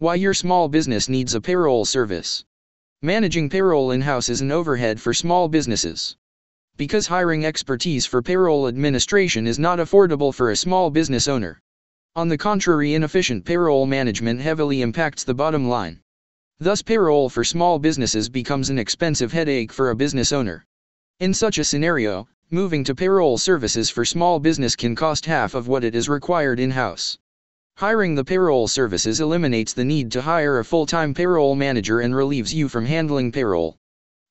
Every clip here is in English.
Why your small business needs a payroll service. Managing payroll in house is an overhead for small businesses. Because hiring expertise for payroll administration is not affordable for a small business owner. On the contrary, inefficient payroll management heavily impacts the bottom line. Thus, payroll for small businesses becomes an expensive headache for a business owner. In such a scenario, moving to payroll services for small business can cost half of what it is required in house. Hiring the payroll services eliminates the need to hire a full time payroll manager and relieves you from handling payroll.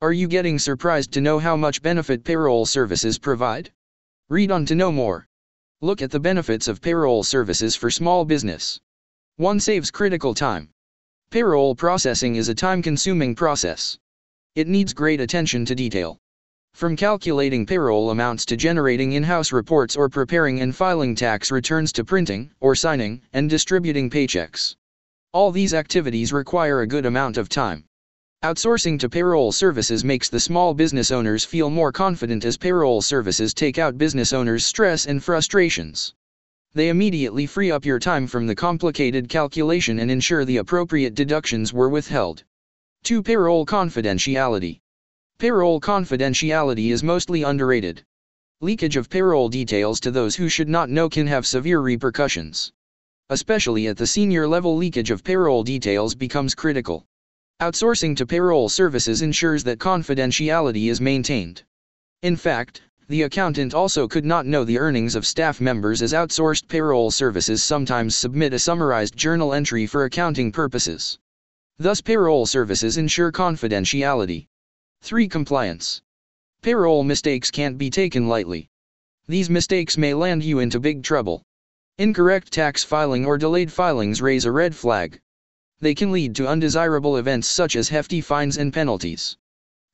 Are you getting surprised to know how much benefit payroll services provide? Read on to know more. Look at the benefits of payroll services for small business. 1. Saves critical time. Payroll processing is a time consuming process. It needs great attention to detail. From calculating payroll amounts to generating in house reports or preparing and filing tax returns to printing, or signing, and distributing paychecks. All these activities require a good amount of time. Outsourcing to payroll services makes the small business owners feel more confident as payroll services take out business owners' stress and frustrations. They immediately free up your time from the complicated calculation and ensure the appropriate deductions were withheld. 2. Payroll confidentiality. Payroll confidentiality is mostly underrated. Leakage of payroll details to those who should not know can have severe repercussions. Especially at the senior level, leakage of payroll details becomes critical. Outsourcing to payroll services ensures that confidentiality is maintained. In fact, the accountant also could not know the earnings of staff members as outsourced payroll services sometimes submit a summarized journal entry for accounting purposes. Thus, payroll services ensure confidentiality. 3. Compliance. Payroll mistakes can't be taken lightly. These mistakes may land you into big trouble. Incorrect tax filing or delayed filings raise a red flag. They can lead to undesirable events such as hefty fines and penalties.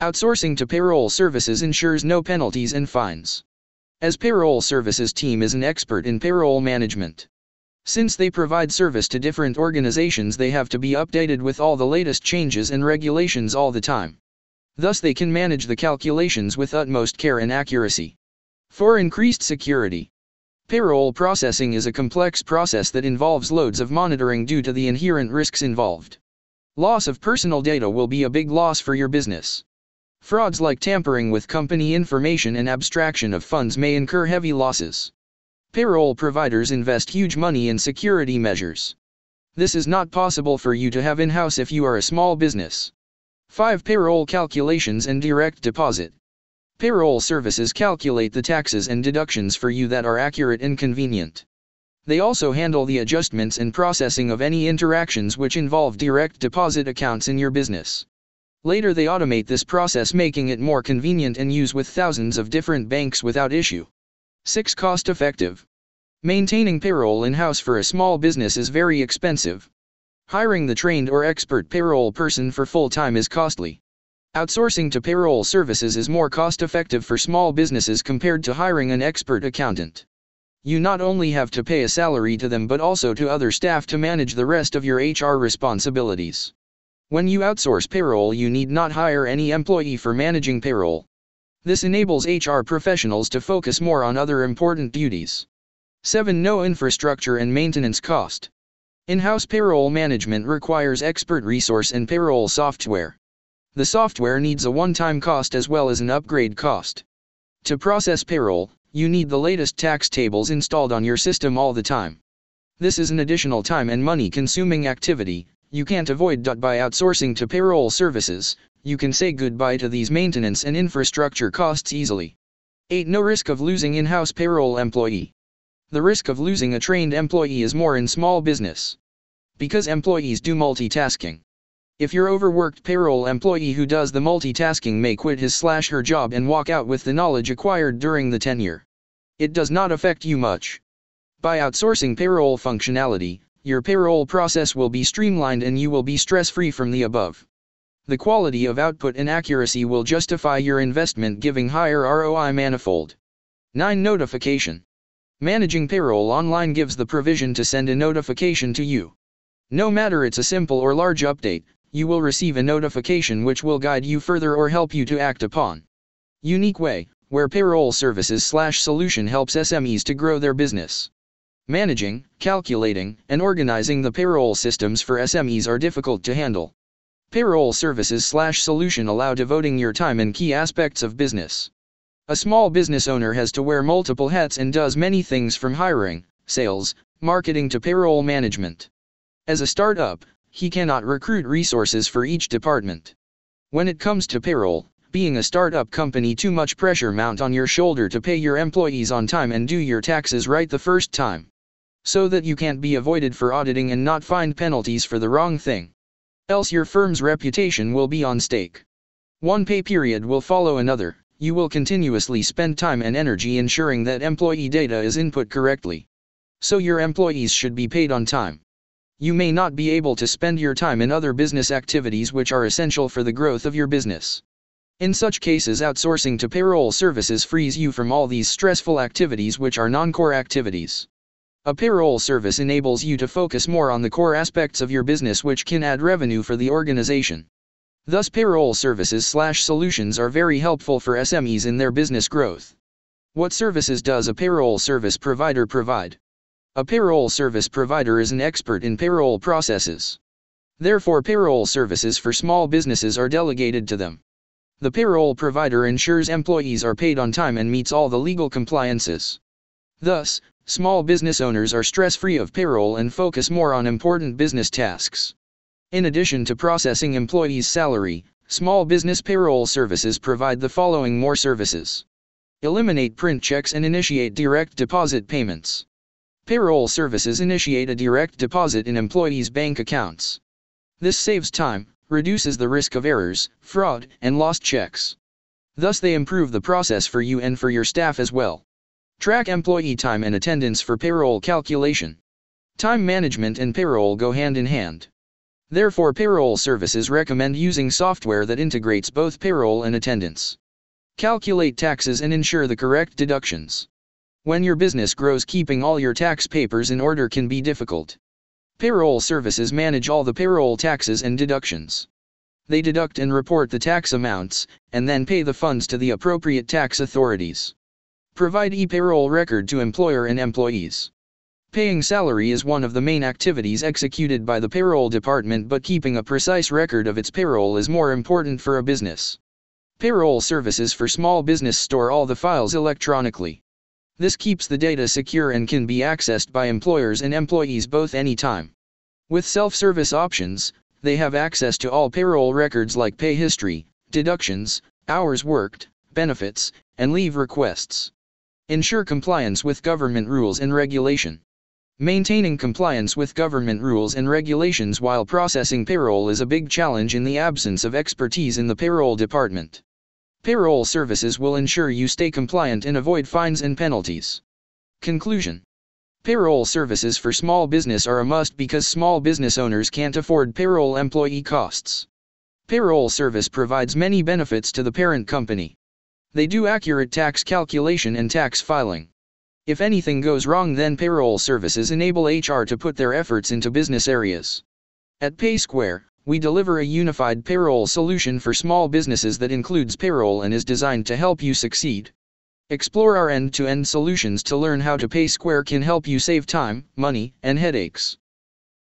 Outsourcing to payroll services ensures no penalties and fines. As payroll services team is an expert in payroll management. Since they provide service to different organizations, they have to be updated with all the latest changes and regulations all the time. Thus, they can manage the calculations with utmost care and accuracy. For increased security, payroll processing is a complex process that involves loads of monitoring due to the inherent risks involved. Loss of personal data will be a big loss for your business. Frauds like tampering with company information and abstraction of funds may incur heavy losses. Payroll providers invest huge money in security measures. This is not possible for you to have in house if you are a small business. 5. Payroll calculations and direct deposit. Payroll services calculate the taxes and deductions for you that are accurate and convenient. They also handle the adjustments and processing of any interactions which involve direct deposit accounts in your business. Later, they automate this process, making it more convenient and use with thousands of different banks without issue. 6. Cost effective. Maintaining payroll in house for a small business is very expensive. Hiring the trained or expert payroll person for full time is costly. Outsourcing to payroll services is more cost effective for small businesses compared to hiring an expert accountant. You not only have to pay a salary to them but also to other staff to manage the rest of your HR responsibilities. When you outsource payroll, you need not hire any employee for managing payroll. This enables HR professionals to focus more on other important duties. 7. No infrastructure and maintenance cost. In-house payroll management requires expert resource and payroll software. The software needs a one-time cost as well as an upgrade cost. To process payroll, you need the latest tax tables installed on your system all the time. This is an additional time and money consuming activity, you can't avoid. By outsourcing to payroll services, you can say goodbye to these maintenance and infrastructure costs easily. 8. No risk of losing in house payroll employee the risk of losing a trained employee is more in small business. Because employees do multitasking. If your overworked payroll employee who does the multitasking may quit his slash her job and walk out with the knowledge acquired during the tenure. It does not affect you much. By outsourcing payroll functionality, your payroll process will be streamlined and you will be stress free from the above. The quality of output and accuracy will justify your investment giving higher ROI manifold. 9. Notification Managing payroll online gives the provision to send a notification to you. No matter it's a simple or large update, you will receive a notification which will guide you further or help you to act upon. Unique way, where payroll services slash solution helps SMEs to grow their business. Managing, calculating, and organizing the payroll systems for SMEs are difficult to handle. Payroll services slash solution allow devoting your time in key aspects of business. A small business owner has to wear multiple hats and does many things from hiring, sales, marketing to payroll management. As a startup, he cannot recruit resources for each department. When it comes to payroll, being a startup company too much pressure mount on your shoulder to pay your employees on time and do your taxes right the first time so that you can't be avoided for auditing and not find penalties for the wrong thing. Else your firm's reputation will be on stake. One pay period will follow another, you will continuously spend time and energy ensuring that employee data is input correctly. So your employees should be paid on time. You may not be able to spend your time in other business activities which are essential for the growth of your business. In such cases outsourcing to payroll services frees you from all these stressful activities which are non-core activities. A payroll service enables you to focus more on the core aspects of your business which can add revenue for the organization. Thus payroll services slash solutions are very helpful for SMEs in their business growth. What services does a payroll service provider provide? A payroll service provider is an expert in payroll processes. Therefore payroll services for small businesses are delegated to them. The payroll provider ensures employees are paid on time and meets all the legal compliances. Thus, Small business owners are stress-free of payroll and focus more on important business tasks. In addition to processing employees' salary, small business payroll services provide the following more services. Eliminate print checks and initiate direct deposit payments. Payroll services initiate a direct deposit in employees' bank accounts. This saves time, reduces the risk of errors, fraud, and lost checks. Thus they improve the process for you and for your staff as well. Track employee time and attendance for payroll calculation. Time management and payroll go hand in hand. Therefore payroll services recommend using software that integrates both payroll and attendance. Calculate taxes and ensure the correct deductions. When your business grows keeping all your tax papers in order can be difficult. Payroll services manage all the payroll taxes and deductions. They deduct and report the tax amounts, and then pay the funds to the appropriate tax authorities. Provide e-payroll record to employer and employees. Paying salary is one of the main activities executed by the payroll department but keeping a precise record of its payroll is more important for a business. Payroll services for small business store all the files electronically. This keeps the data secure and can be accessed by employers and employees both anytime. With self-service options, they have access to all payroll records like pay history, deductions, hours worked, benefits, and leave requests. Ensure compliance with government rules and regulation. Maintaining compliance with government rules and regulations while processing payroll is a big challenge in the absence of expertise in the payroll department. Payroll services will ensure you stay compliant and avoid fines and penalties. Conclusion Payroll services for small business are a must because small business owners can't afford payroll employee costs. Payroll service provides many benefits to the parent company. They do accurate tax calculation and tax filing. If anything goes wrong then payroll services enable HR to put their efforts into business areas. At PaySquare, we deliver a unified payroll solution for small businesses that includes payroll and is designed to help you succeed. Explore our end-to-end -end solutions to learn how to PaySquare can help you save time, money, and headaches.